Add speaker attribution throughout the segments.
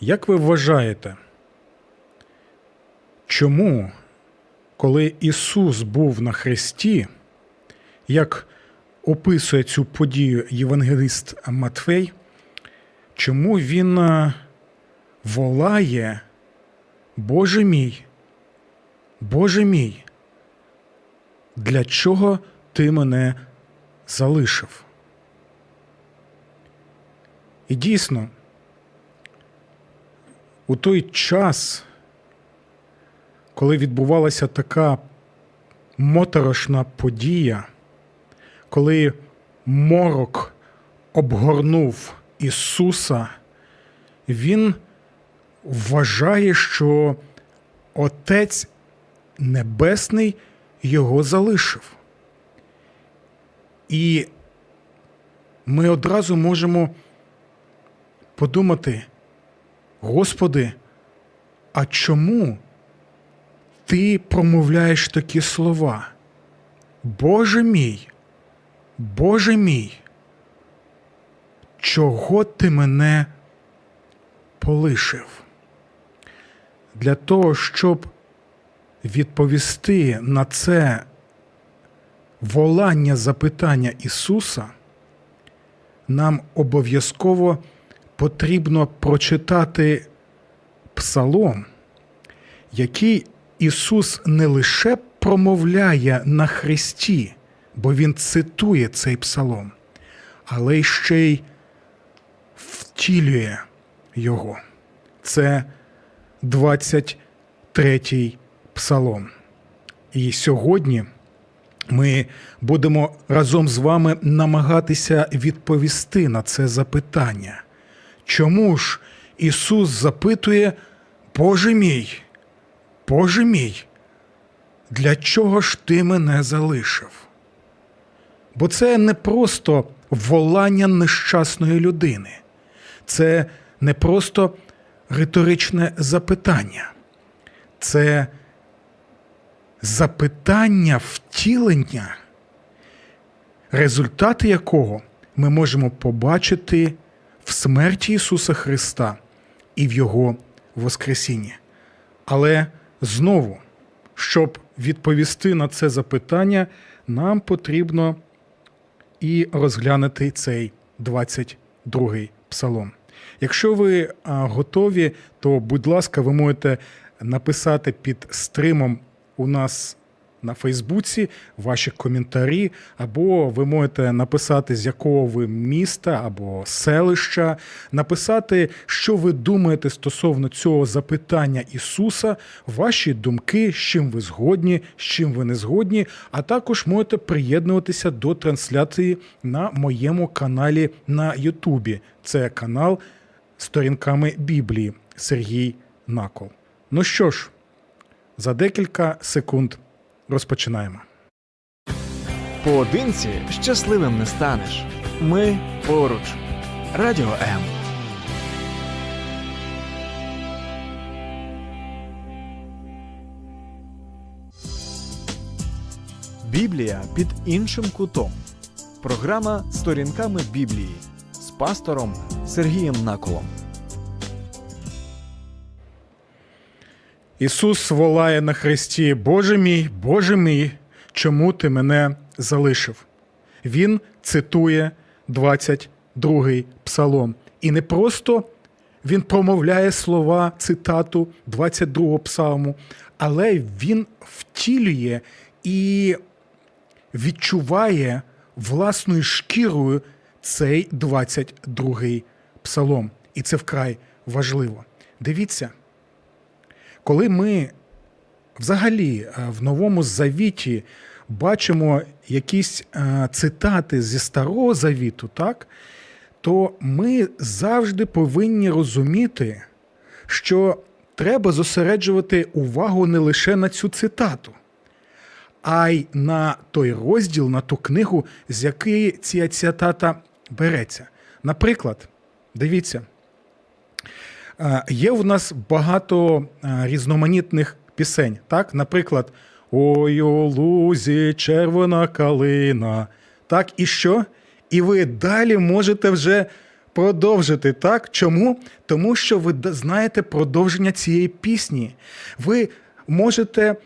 Speaker 1: Як ви вважаєте, чому, коли Ісус був на хресті, як описує цю подію євангеліст Матфей, чому він е, волає Боже мій, Боже мій, для чого ти мене залишив? І дійсно, у той час, коли відбувалася така моторошна подія, коли морок обгорнув Ісуса, Він вважає, що Отець Небесний його залишив. І ми одразу можемо подумати, Господи, а чому ти промовляєш такі слова? Боже мій, Боже мій, чого ти мене полишив? Для того, щоб відповісти на це волання запитання Ісуса, нам обов'язково потрібно прочитати псалом, який Ісус не лише промовляє на Христі, бо Він цитує цей псалом, але ще й втілює його. Це 23-й псалом. І сьогодні ми будемо разом з вами намагатися відповісти на це запитання. Чому ж Ісус запитує, Боже мій, Боже мій, для чого ж ти мене залишив? Бо це не просто волання нещасної людини, це не просто риторичне запитання, це запитання втілення, результати якого ми можемо побачити в смерті Ісуса Христа і в Його Воскресінні. Але знову, щоб відповісти на це запитання, нам потрібно і розглянути цей 22-й псалом. Якщо ви готові, то, будь ласка, ви можете написати під стримом у нас на Фейсбуці ваші коментарі, або ви можете написати, з якого ви міста або селища, написати, що ви думаєте стосовно цього запитання Ісуса, ваші думки, з чим ви згодні, з чим ви не згодні, а також можете приєднуватися до трансляції на моєму каналі на Ютубі. Це канал сторінками Біблії Сергій Накол. Ну що ж, за декілька секунд розпочинаємо.
Speaker 2: Поодинці щасливим не станеш. Ми поруч. Радіо М. Біблія під іншим кутом. Програма сторінками Біблії з пастором Сергієм Наколом.
Speaker 1: Ісус волає на хресті: Боже мій, Боже мій, чому ти мене залишив? Він цитує 22-й псалом. І не просто він промовляє слова цитату 22-го псалму, але він втілює і відчуває власною шкірою цей 22-й псалом. І це вкрай важливо. Дивіться, коли ми взагалі е, в новому завіті бачимо якісь е, цитати зі старого завіту, так, то ми завжди повинні розуміти, що треба зосереджувати увагу не лише на цю цитату, а й на той розділ, на ту книгу, з якої ця цитата береться. Наприклад, дивіться, є в нас багато е, різноманітних пісень. Так? Наприклад, Ой, у лузі червона калина. Так, і що? І ви далі можете вже продовжити. Так? Чому? Тому що ви знаєте продовження цієї пісні. Ви можете е,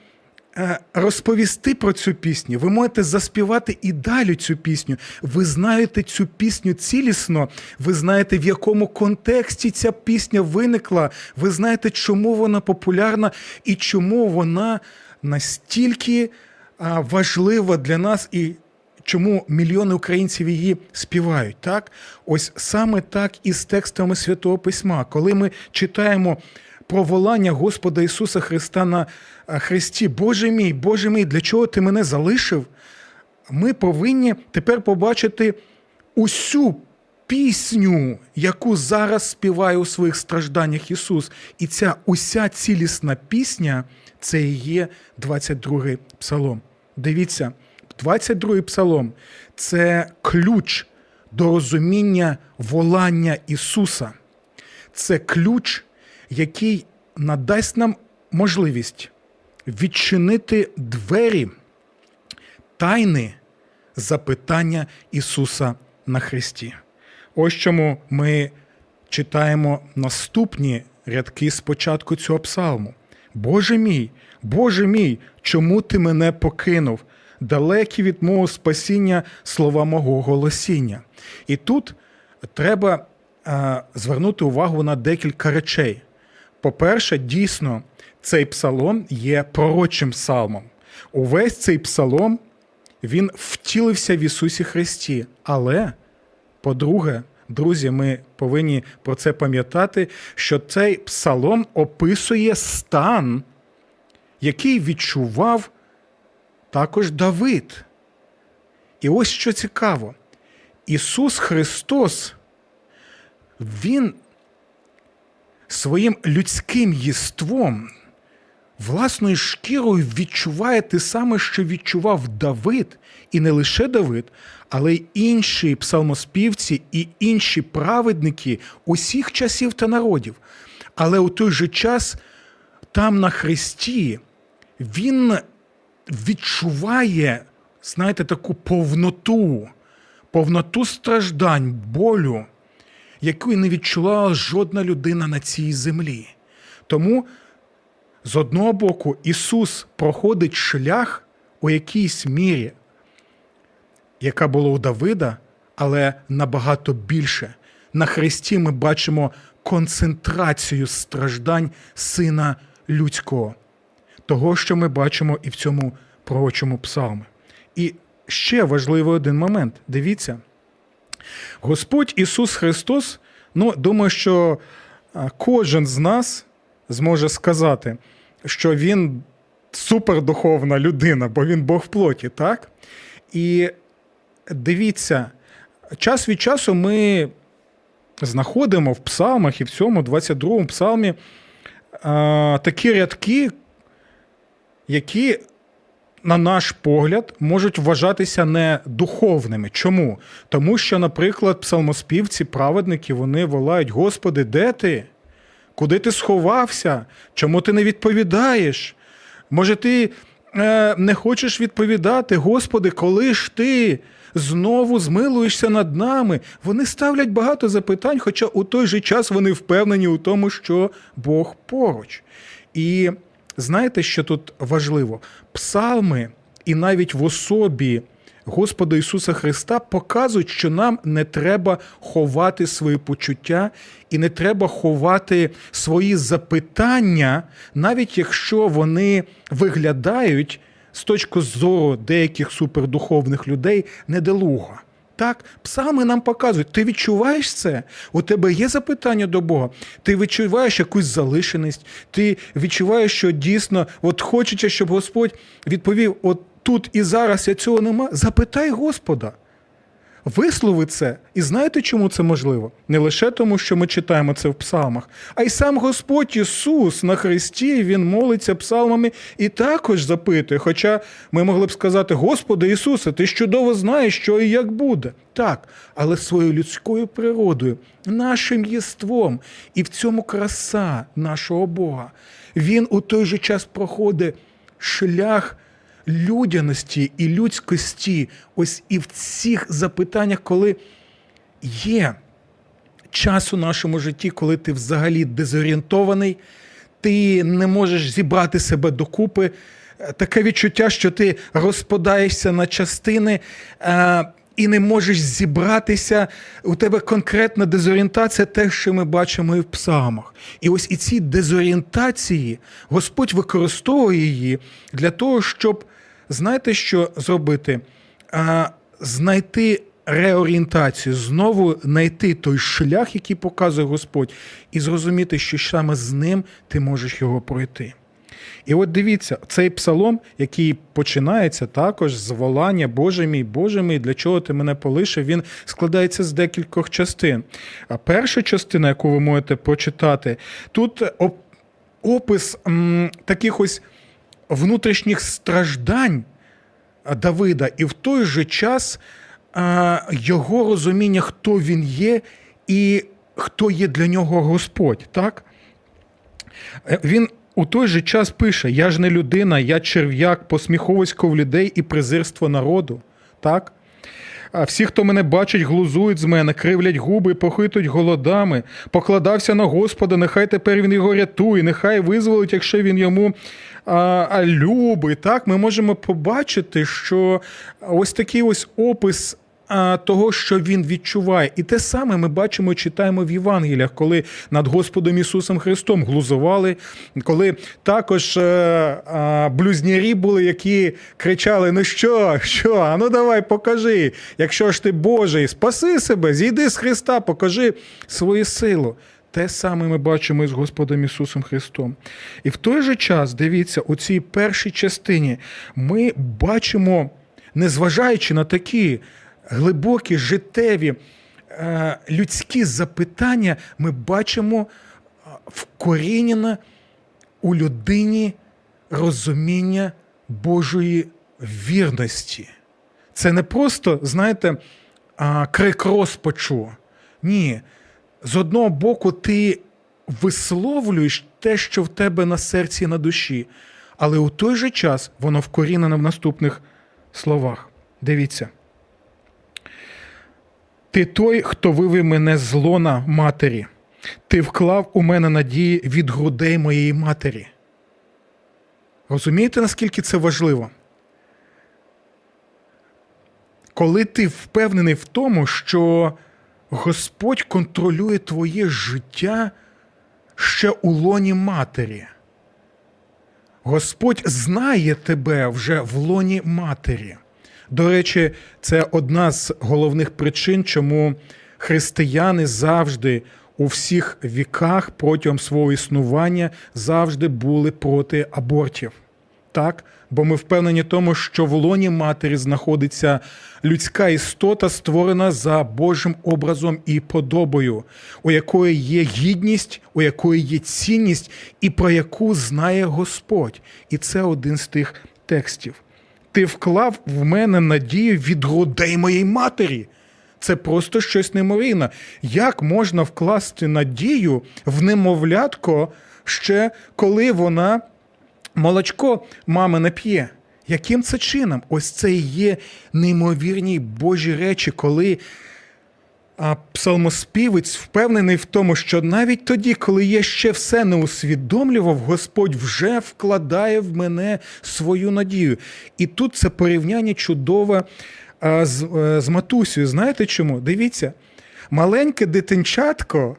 Speaker 1: розповісти про цю пісню. Ви можете заспівати і далі цю пісню. Ви знаєте цю пісню цілісно, ви знаєте, в якому контексті ця пісня виникла. Ви знаєте, чому вона популярна і чому вона настільки важлива для нас і. Чому мільйони українців її співають? Так, ось саме так і з текстами Святого Письма, коли ми читаємо про волання Господа Ісуса Христа на Христі, Боже мій, Боже мій, для чого ти мене залишив? Ми повинні тепер побачити усю пісню, яку зараз співає у своїх стражданнях Ісус. І ця уся цілісна пісня це і є 22-й псалом. Дивіться, 22-й псалом це ключ до розуміння волання Ісуса. Це ключ, який надасть нам можливість відчинити двері тайни запитання Ісуса на Христі. Ось чому ми читаємо наступні рядки з початку цього псалму. Боже мій, Боже мій, чому ти мене покинув? Далекі від мого спасіння слова мого голосіння. І тут треба е, звернути увагу на декілька речей. По-перше, дійсно, цей псалом є пророчим псалмом. Увесь цей псалом він втілився в Ісусі Христі. Але, по-друге, друзі, ми повинні про це пам'ятати, що цей псалом описує стан, який відчував також Давид. І ось що цікаво: Ісус Христос, Він своїм людським єством, власною шкірою відчуває те саме, що відчував Давид, і не лише Давид, але й інші псалмоспівці і інші праведники усіх часів та народів. Але у той же час там на Христі він відчуває, знаєте, таку повноту, повноту страждань, болю, якої не відчувала жодна людина на цій землі. Тому, з одного боку, Ісус проходить шлях у якійсь мірі, яка була у Давида, але набагато більше. На Христі ми бачимо концентрацію страждань Сина Людського, того, що ми бачимо і в цьому пророчому псалмі. І ще важливий один момент. Дивіться. Господь Ісус Христос, ну, думаю, що кожен з нас зможе сказати, що Він супердуховна людина, бо Він Бог в плоті, так? І дивіться, час від часу ми знаходимо в псалмах і в цьому 22-му псалмі такі рядки, які на наш погляд, можуть вважатися не духовними. Чому? Тому що, наприклад, псалмоспівці, праведники, вони волають: Господи, де ти? Куди ти сховався? Чому ти не відповідаєш? Може, ти е, не хочеш відповідати? Господи, коли ж ти знову змилуєшся над нами? Вони ставлять багато запитань, хоча у той же час вони впевнені у тому, що Бог поруч. І знаєте, що тут важливо? Псалми і навіть в особі Господа Ісуса Христа показують, що нам не треба ховати свої почуття і не треба ховати свої запитання, навіть якщо вони виглядають з точки зору деяких супердуховних людей недолуго. Так, псами нам показують, ти відчуваєш це? У тебе є запитання до Бога, ти відчуваєш якусь залишеність, ти відчуваєш, що дійсно, от хочеться, щоб Господь відповів: от тут і зараз я цього нема. Запитай Господа. Висловить це. І знаєте, чому це можливо? Не лише тому, що ми читаємо це в псалмах, а й сам Господь Ісус на Христі Він молиться псалмами і також запитує. Хоча ми могли б сказати: Господи Ісусе, ти чудово знаєш, що і як буде. Так, але своєю людською природою, нашим єством, і в цьому краса нашого Бога. Він у той же час проходить шлях людяності і людськості. Ось і в цих запитаннях, коли є час у нашому житті, коли ти взагалі дезорієнтований, ти не можеш зібрати себе докупи. Е, Таке відчуття, що ти розпадаєшся на частини. е, І не можеш зібратися, у тебе конкретна дезорієнтація, те, що ми бачимо і в псалмах. І ось і ці дезорієнтації Господь використовує її для того, щоб, знаєте, що зробити? А, знайти реорієнтацію, знову знайти той шлях, який показує Господь, і зрозуміти, що саме з ним ти можеш його пройти. І от дивіться, цей псалом, який починається також з волання Боже мій, Боже мій, для чого ти мене полишив, він складається з декількох частин. А перша частина, яку ви можете прочитати, тут оп- опис таких ось внутрішніх страждань Давида, і в той же час його розуміння, хто він є, і хто є для нього Господь. Так? Е, Він у той же час пише: Я ж не людина, я черв'як, посміховисько в людей і презирство народу. Так? А всі, хто мене бачить, глузують з мене, кривлять губи, похитують голодами. Покладався на Господа, нехай тепер він його рятує, нехай визволить, якщо він йому а, любить. Так, ми можемо побачити, що ось такий ось опис. Того, що він відчуває, і те саме ми бачимо читаємо в Євангеліях, коли над Господом Ісусом Христом глузували, коли також е, блюзнярі були, які кричали: Ну що, що, а ну давай покажи, якщо ж ти Божий, спаси себе, зійди з Христа, покажи свою силу. Те саме ми бачимо і з Господом Ісусом Христом. І в той же час, дивіться, у цій першій частині ми бачимо, незважаючи на такі глибокі життєві е, людські запитання, ми бачимо е, вкорінене у людині розуміння Божої вірності. Це не просто, знаєте, крик розпачу. Ні. З одного боку, ти висловлюєш те, що в тебе на серці і на душі, але у той же час воно вкорінене в наступних словах. Дивіться. Ти той, хто вивів мене з лона матері. Ти вклав у мене надії від грудей моєї матері. Розумієте, наскільки це важливо? Коли ти впевнений в тому, що Господь контролює твоє життя ще у лоні матері. Господь знає тебе вже в лоні матері. До речі, це одна з головних причин, чому християни завжди у всіх віках протягом свого існування завжди були проти абортів. Так, бо ми впевнені в тому, що в лоні матері знаходиться людська істота, створена за Божим образом і подобою, у якої є гідність, у якої є цінність, і про яку знає Господь. І це один з тих текстів. Ти вклав в мене надію від грудей моєї матері. Це просто щось немовірне. Як можна вкласти надію в немовлятко ще коли вона молочко мами не п'є? Яким це чином? Ось це і є неймовірні Божі речі, коли псалмоспівець впевнений в тому, що навіть тоді, коли я ще все не усвідомлював, Господь вже вкладає в мене свою надію. І тут це порівняння чудове з, е, з матусею. Знаєте чому? Дивіться, маленьке дитинчатко.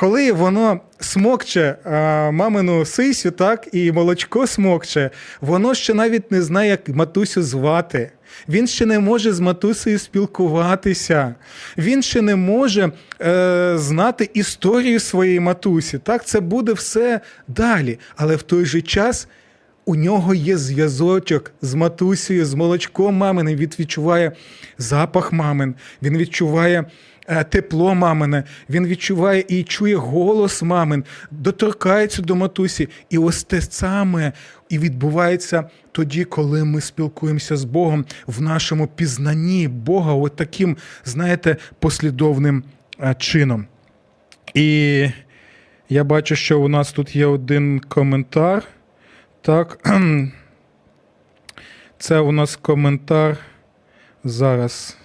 Speaker 1: Коли воно смокче а, мамину сисю, так, і молочко смокче, воно ще навіть не знає, як матусю звати. Він ще не може з матусею спілкуватися. Він ще не може е, знати історію своєї матусі. Так, це буде все далі. Але в той же час у нього є зв'язочок з матусею, з молочком маминим. Він відчуває запах мамин, він відчуває е, тепло мамине, він відчуває і чує голос мамин, доторкається до матусі. І ось те саме і відбувається тоді, коли ми спілкуємося з Богом в нашому пізнанні Бога, от таким, знаєте, послідовним е, чином. І я бачу, що у нас тут є один коментар. Так. Це у нас коментар зараз,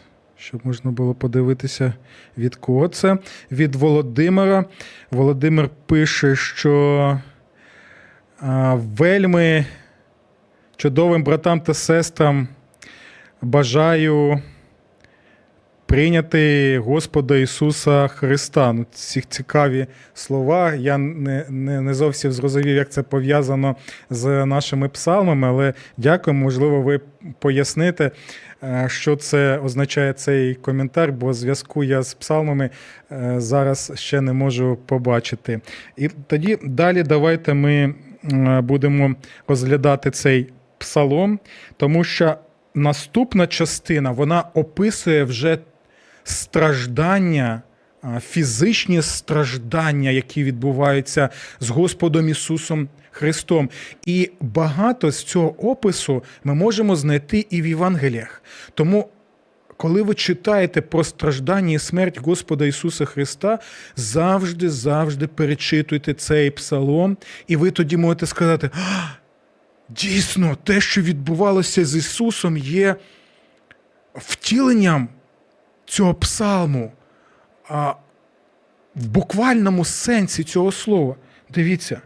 Speaker 1: щоб можна було подивитися, від кого це. Від Володимира. Володимир пише, що а, вельми чудовим братам та сестрам бажаю прийняти Господа Ісуса Христа. Ну, ці цікаві слова. Я не, не, не зовсім зрозумів, як це пов'язано з нашими псалмами, але дякую. Можливо, ви поясните, е, що це означає цей коментар, бо зв'язку я з псалмами е, зараз ще не можу побачити. І тоді далі давайте ми будемо розглядати цей псалом, тому що наступна частина вона описує вже страждання, фізичні страждання, які відбуваються з Господом Ісусом Христом. І багато з цього опису ми можемо знайти і в Євангеліях. Тому коли ви читаєте про страждання і смерть Господа Ісуса Христа, завжди, завжди перечитуйте цей псалом, і ви тоді можете сказати: дійсно, те, що відбувалося з Ісусом, є втіленням цього псалму, а в буквальному сенсі цього слова. Дивіться.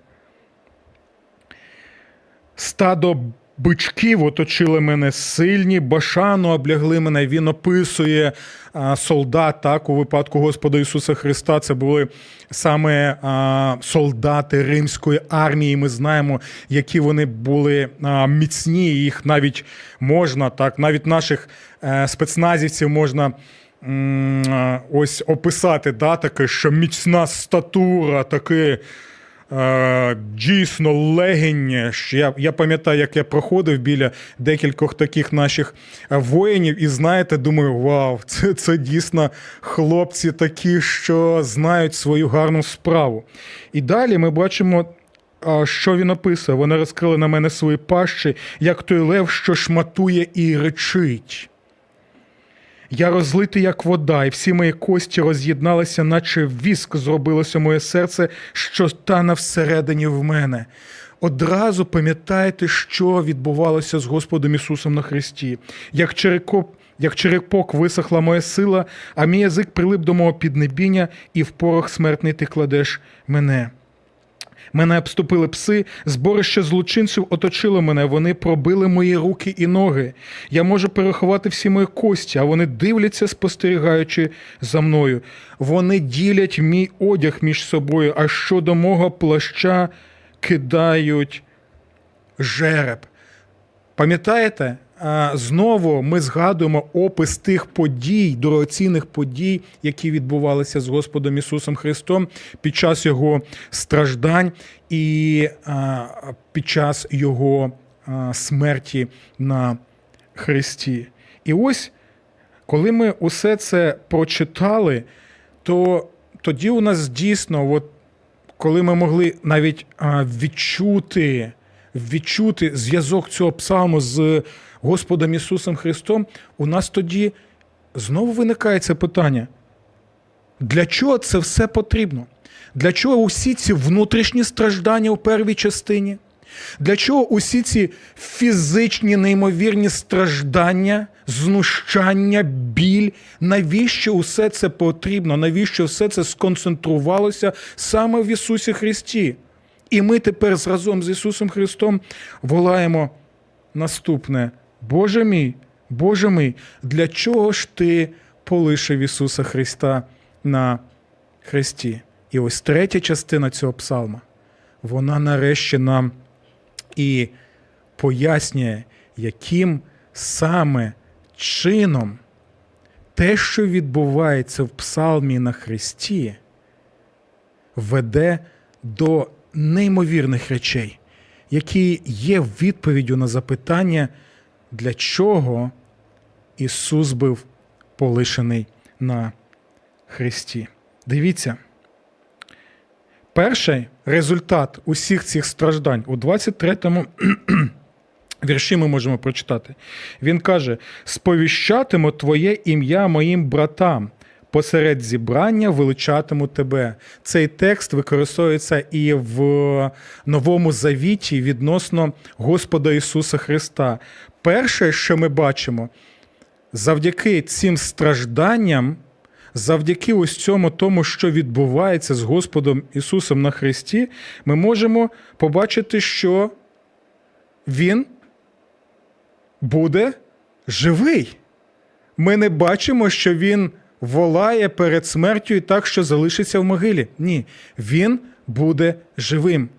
Speaker 1: Стадо бичків оточили мене сильні, башану облягли мене. Він описує а, солдат. Так, у випадку Господа Ісуса Христа це були саме а, солдати римської армії. Ми знаємо, які вони були а, міцні. Їх навіть можна, так, навіть наших е, спецназівців можна. Ось описати, да, таке, що міцна статура, таке е, дійсно легені. Що Я, я пам'ятаю, як я проходив біля декількох таких наших воїнів, і знаєте, думаю, вау, це, це дійсно хлопці такі, що знають свою гарну справу. І далі ми бачимо. Що він описує? Вони розкрили на мене свої пащі, як той лев, що шматує і речить. Я розлитий, як вода, і всі мої кості роз'єдналися, наче віск зробилося моє серце, що тане всередині в мене. Одразу пам'ятайте, що відбувалося з Господом Ісусом на Христі. Як черекоп, як черепок висохла моя сила, а мій язик прилип до мого піднебіння, і в порох смертний ти кладеш мене. Мене обступили пси, зборище злочинців оточило мене, вони пробили мої руки і ноги. Я можу переховати всі мої кості, а вони дивляться, спостерігаючи за мною. Вони ділять мій одяг між собою, а щодо мого плаща кидають жереб. Пам'ятаєте? А, Знову ми згадуємо опис тих подій, дорогоцінних подій, які відбувалися з Господом Ісусом Христом під час Його страждань і під час Його смерті на Христі. І ось, коли ми усе це прочитали, то тоді у нас дійсно, от, коли ми могли навіть відчути відчути зв'язок цього псалму з Господом Ісусом Христом, у нас тоді знову виникає це питання. Для чого це все потрібно? Для чого усі ці внутрішні страждання у первій частині? Для чого усі ці фізичні неймовірні страждання, знущання, біль? Навіщо усе це потрібно? Навіщо все це сконцентрувалося саме в Ісусі Христі? І ми тепер разом з Ісусом Христом волаємо наступне: Боже мій, Боже мій, для чого ж ти полишив Ісуса Христа на Христі? І ось третя частина цього псалма, вона нарешті нам і пояснює, яким саме чином те, що відбувається в псалмі на Христі, веде до неймовірних речей, які є відповіддю на запитання, для чого Ісус був полишений на Христі. Дивіться. Перший результат усіх цих страждань у 23-му вірші ми можемо прочитати. Він каже: сповіщатиму Твоє ім'я моїм братам. Посеред зібрання величатиму тебе. Цей текст використовується і в Новому Завіті відносно Господа Ісуса Христа. Перше, що ми бачимо, завдяки цим стражданням, завдяки ось цьому тому, що відбувається з Господом Ісусом на Христі, ми можемо побачити, що Він буде живий. Ми не бачимо, що Він волає перед смертю і так, що залишиться в могилі. Ні, Він буде живим.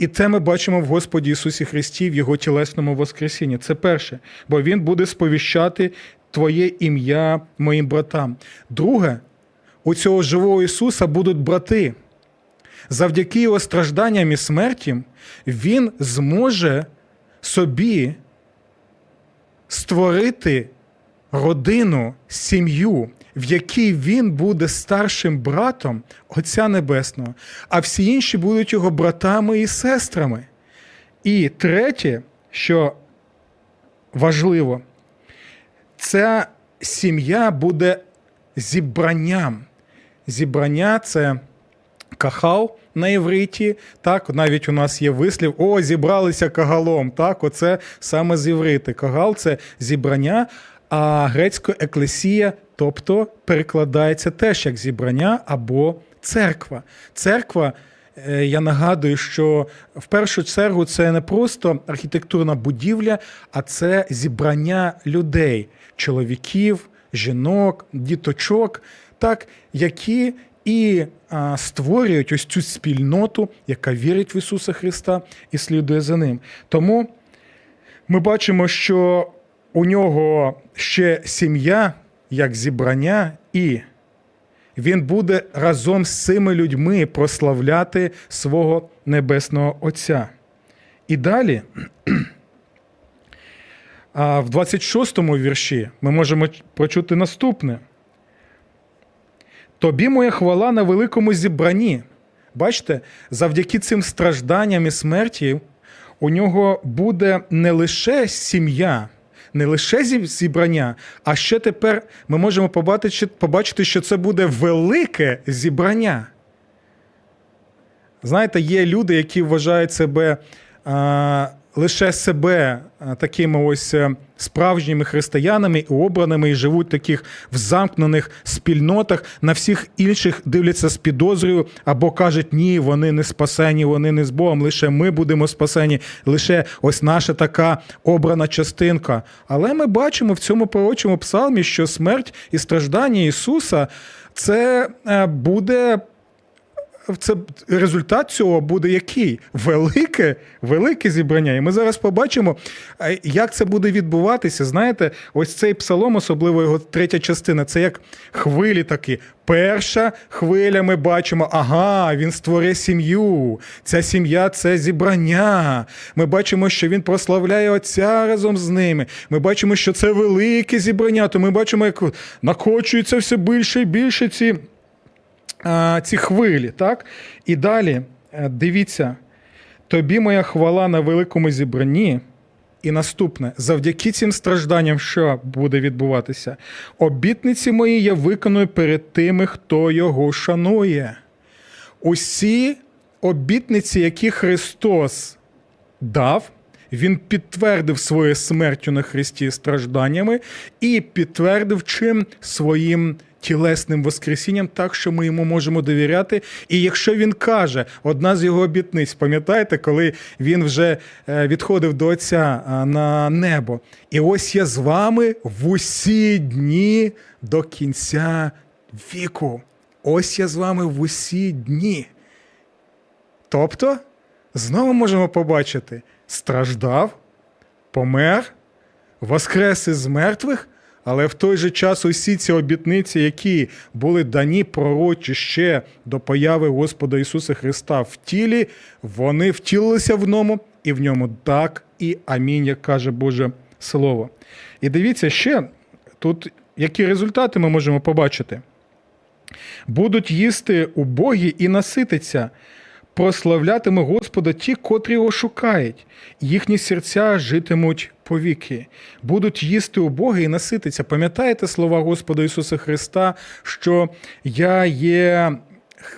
Speaker 1: І це ми бачимо в Господі Ісусі Христі в Його тілесному Воскресінні. Це перше, бо Він буде сповіщати Твоє ім'я моїм братам. Друге, у цього живого Ісуса будуть брати. Завдяки його стражданням і смерті Він зможе собі створити родину, сім'ю, в якій він буде старшим братом Отця Небесного, а всі інші будуть його братами і сестрами. І третє, що важливо, ця сім'я буде зібранням. Зібрання це кахал на євриті. Так, навіть у нас є вислів: о, зібралися кагалом. Так, оце саме з єврити. Кагал це зібрання, а грецькою еклесія, тобто перекладається теж як зібрання або церква. Церква. е, Я нагадую, що в першу чергу це не просто архітектурна будівля, а це зібрання людей, чоловіків, жінок, діточок, так, які і створюють ось цю спільноту, яка вірить в Ісуса Христа і слідує за ним. Тому ми бачимо, що у нього ще сім'я як зібрання, і він буде разом з цими людьми прославляти свого небесного Отця. І далі, в 26-му вірші, ми можемо прочути наступне. Тобі моя хвала на великому зібранні. Бачите, завдяки цим стражданням і смерті у нього буде не лише сім'я, не лише зі- зібрання, а ще тепер ми можемо побачити, що це буде велике зібрання. Знаєте, є люди, які вважають себе а, лише себе такими ось е, справжніми християнами і обраними, і живуть в таких в замкнених спільнотах. На всіх інших дивляться з підозрою або кажуть, ні, вони не спасені, вони не з Богом, лише ми будемо спасені, лише ось наша така обрана частинка. Але ми бачимо в цьому пророчому псалмі, що смерть і страждання Ісуса це е, буде це результат цього буде який? Велике, велике зібрання. І ми зараз побачимо, е, як це буде відбуватися. Знаєте, ось цей псалом, особливо його третя частина, це як хвилі такі. Перша хвиля ми бачимо, ага, він створює сім'ю. Ця сім'я це зібрання. Ми бачимо, що він прославляє Отця разом з ними. Ми бачимо, що це велике зібрання. То ми бачимо, як накочуються все більше і більше ці ці хвилі, так? І далі е, дивіться, тобі моя хвала на великому зібранні. І наступне, завдяки цим стражданням, що буде відбуватися, обітниці мої я виконую перед тими, хто його шанує. Усі обітниці, які Христос дав, він підтвердив своєю смертю на Христі стражданнями і підтвердив чим своїм тілесним воскресінням, так що ми йому можемо довіряти. І якщо він каже, одна з його обітниць, пам'ятаєте, коли він вже е, відходив до Отця е, на небо, і ось я з вами в усі дні до кінця віку. Ось я з вами в усі дні. Тобто, знову можемо побачити, страждав, помер, воскрес із мертвих, але в той же час усі ці обітниці, які були дані пророчі ще до появи Господа Ісуса Христа в тілі, вони втілилися в ньому, і в ньому так і амінь, як каже Боже Слово. І дивіться ще тут, які результати ми можемо побачити. Будуть їсти убогі і насититься, прославлятиме Господа ті, котрі його шукають, їхні серця житимуть повіки, будуть їсти убоги і насититься. Пам'ятаєте слова Господа Ісуса Христа, що я є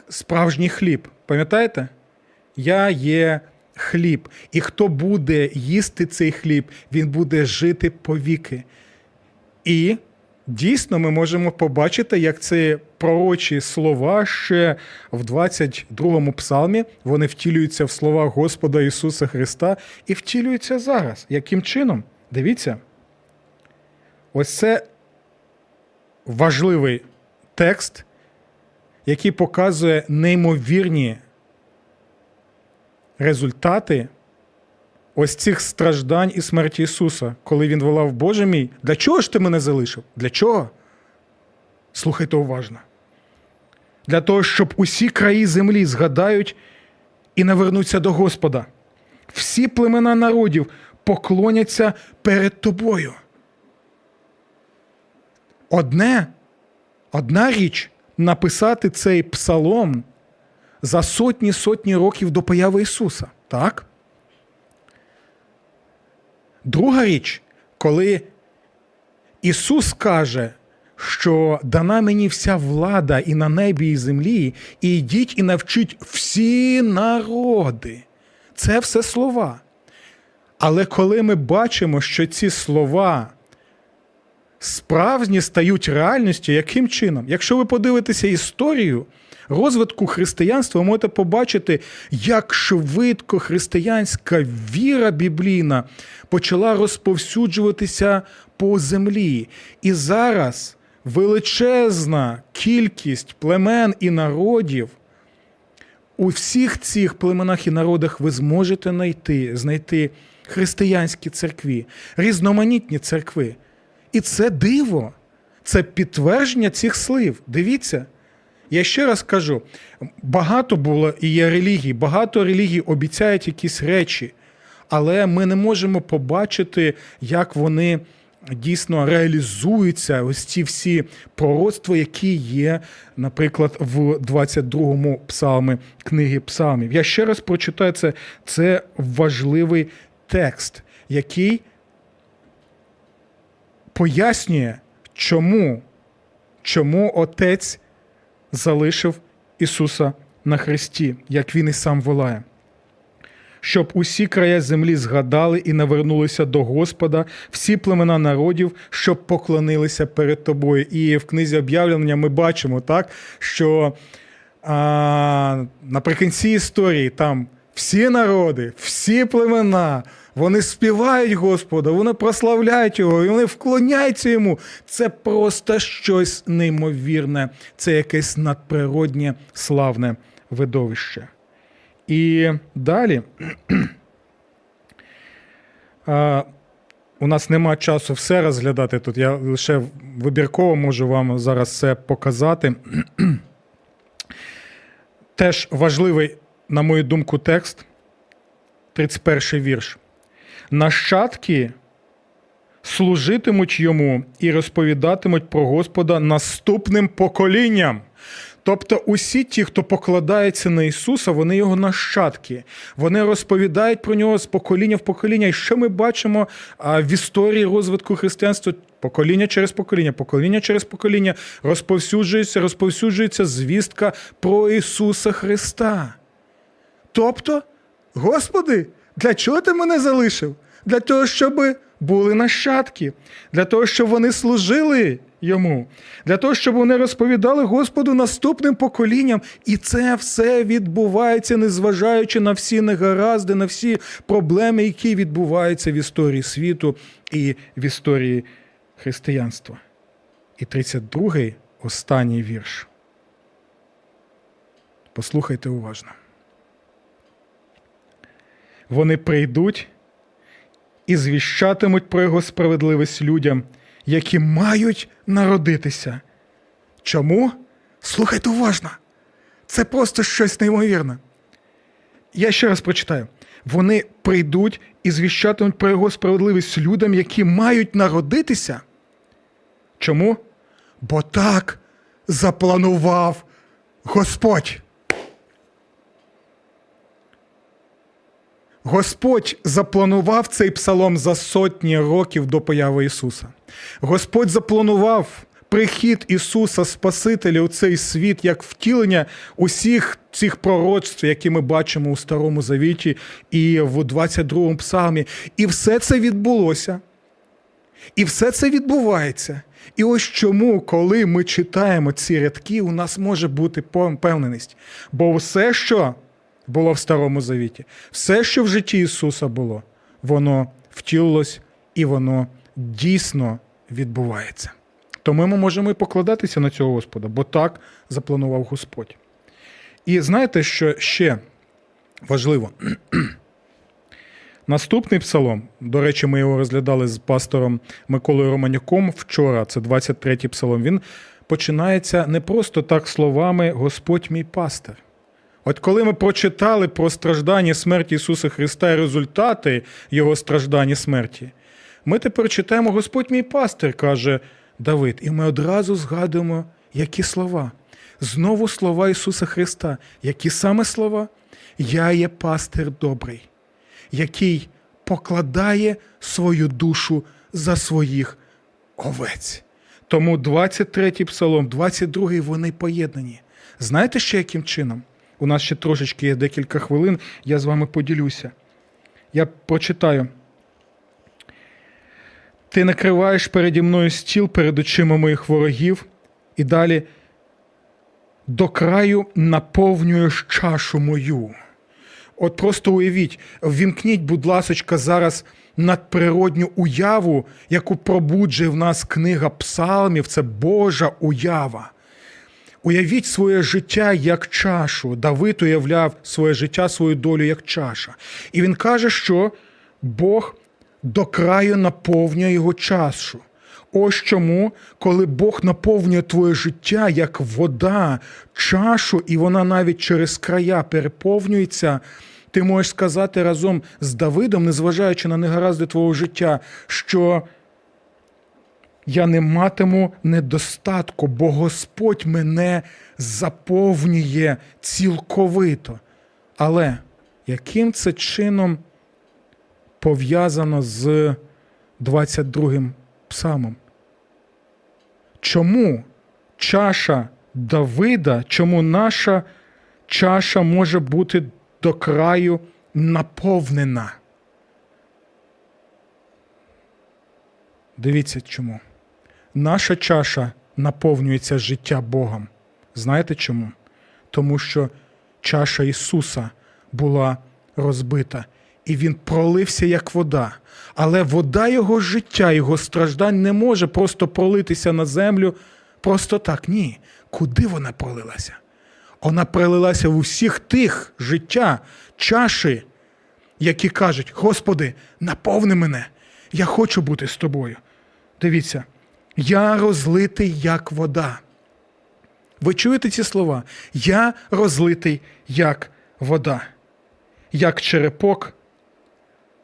Speaker 1: справжній хліб? Пам'ятаєте? Я є хліб. І хто буде їсти цей хліб, він буде жити повіки. І дійсно ми можемо побачити, як ці пророчі слова ще в 22-му псалмі вони втілюються в слова Господа Ісуса Христа і втілюються зараз. Яким чином? Дивіться. Ось це важливий текст, який показує неймовірні результати ось цих страждань і смерті Ісуса, коли Він волав, Боже мій, для чого ж ти мене залишив? Для чого? Слухайте уважно. Для того, щоб усі краї землі згадають і навернуться до Господа. Всі племена народів поклоняться перед тобою. Одне, одна річ написати цей псалом за сотні сотні років до появи Ісуса. Так? Друга річ, коли Ісус каже, що дана мені вся влада і на небі, і землі, і йдіть і навчіть всі народи. Це все слова. Але коли ми бачимо, що ці слова справжні стають реальністю, яким чином? Якщо ви подивитеся історію розвитку християнства, можете побачити, як швидко християнська віра біблійна почала розповсюджуватися по землі. І зараз величезна кількість племен і народів. У всіх цих племенах і народах ви зможете знайти, знайти християнські церкві, різноманітні церкви. І це диво, це підтвердження цих слів. Дивіться. Я ще раз кажу: багато було і є релігій, багато релігій обіцяють якісь речі, але ми не можемо побачити, як вони дійсно реалізуються, ось ці всі пророцтва, які є, наприклад, в 22-му псалмі книги псалмів. Я ще раз прочитаю це. Це важливий текст, який пояснює, чому, чому Отець залишив Ісуса на хресті, як Він і сам волає. Щоб усі края землі згадали і навернулися до Господа, всі племена народів, щоб поклонилися перед тобою. І в книзі об'явлення ми бачимо, так, що а, наприкінці історії там всі народи, всі племена, вони співають Господа, вони прославляють Його, і вони вклоняються йому. Це просто щось неймовірне, це якесь надприроднє славне видовище. І далі у нас нема часу все розглядати тут. Я лише вибірково можу вам зараз це показати. Теж важливий, на мою думку, текст, 31 вірш. Нащадки служитимуть йому і розповідатимуть про Господа наступним поколінням. Тобто, усі ті, хто покладається на Ісуса, вони його нащадки. Вони розповідають про нього з покоління в покоління. І що ми бачимо в історії розвитку християнства? Покоління через покоління, покоління через покоління розповсюджується, розповсюджується звістка про Ісуса Христа. Тобто, Господи, для чого ти мене залишив? Для того, щоб були нащадки, для того, щоб вони служили йому, для того, щоб вони розповідали Господу наступним поколінням. І це все відбувається, незважаючи на всі негаразди, на всі проблеми, які відбуваються в історії світу і в історії християнства. І 32-й останній вірш. Послухайте уважно. Вони прийдуть і звіщатимуть про його справедливість людям, які мають народитися. Чому? Слухайте уважно. Це просто щось неймовірне. Я ще раз прочитаю. Вони прийдуть і звіщатимуть про його справедливість людям, які мають народитися. Чому? Бо так запланував Господь. Господь запланував цей псалом за сотні років до появи Ісуса. Господь запланував прихід Ісуса Спасителя у цей світ як втілення усіх цих пророцтв, які ми бачимо у Старому Завіті і в 22-му псалмі. І все це відбулося. І все це відбувається. І ось чому, коли ми читаємо ці рядки, у нас може бути певненість. Бо все, що було в Старому Завіті, все, що в житті Ісуса було, воно втілилось і воно дійсно відбувається. Тому ми можемо і покладатися на цього Господа, бо так запланував Господь. І знаєте, що ще важливо? Наступний псалом, до речі, ми його розглядали з пастором Миколою Романюком вчора, це 23-й псалом. Він починається не просто так словами Господь мій пастир. От коли ми прочитали про страждання смерті Ісуса Христа і результати Його страждання смерті, ми тепер читаємо Господь мій пастир, каже Давид, і ми одразу згадуємо, які слова. Знову слова Ісуса Христа. Які саме слова? Я є пастир добрий, який покладає свою душу за своїх овець. Тому 23-й псалом, 22-й вони поєднані. Знаєте ще яким чином? У нас ще трошечки є декілька хвилин, я з вами поділюся. Я прочитаю. Ти накриваєш переді мною стіл перед очима моїх ворогів, і далі до краю наповнюєш чашу мою. От просто уявіть, ввімкніть, будь ласочка, зараз надприродню уяву, яку пробуджує в нас книга псалмів, це Божа уява. Уявіть своє життя як чашу. Давид уявляв своє життя, свою долю як чаша. І він каже, що Бог до краю наповнює його чашу. Ось чому, коли Бог наповнює твоє життя як вода, чашу, і вона навіть через края переповнюється, ти можеш сказати разом з Давидом, незважаючи на негаразди твого життя, що я не матиму недостатку, бо Господь мене заповнює цілковито. Але яким це чином пов'язано з 22-м псалмом? Чому чаша Давида, чому наша чаша може бути до краю наповнена? Дивіться чому. Наша чаша наповнюється життя Богом. Знаєте чому? Тому що чаша Ісуса була розбита, і Він пролився як вода. Але вода Його життя, Його страждань не може просто пролитися на землю просто так. Ні. Куди вона пролилася? Вона пролилася в усіх тих життя, чаші, які кажуть: Господи, наповни мене, я хочу бути з тобою. Дивіться, я розлитий як вода. Ви чуєте ці слова? Я розлитий як вода, як черепок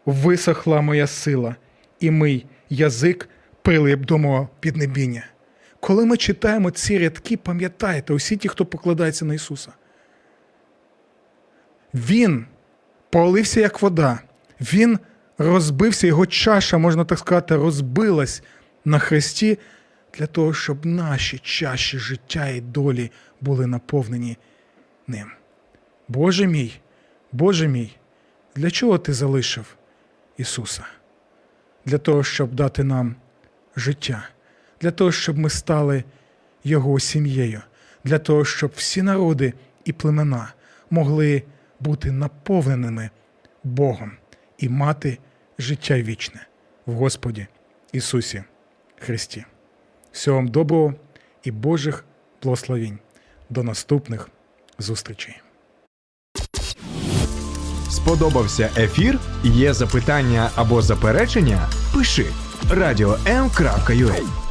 Speaker 1: висохла моя сила, і мій язик прилип до мого піднебіння. Коли ми читаємо ці рядки, пам'ятайте, усі ті, хто покладається на Ісуса. Він пролився як вода, Він розбився, його чаша, можна так сказати, розбилась на хресті для того, щоб наші чаші життя і долі були наповнені ним. Боже мій, Боже мій, для чого ти залишив Ісуса? Для того, щоб дати нам життя, для того, щоб ми стали Його сім'єю, для того, щоб всі народи і племена могли бути наповненими Богом і мати життя вічне в Господі Ісусі. Христі. Всього вам доброго і Божих благословінь. До наступних зустрічей.
Speaker 2: Сподобався ефір? Є запитання або заперечення? Пиши радіом.ua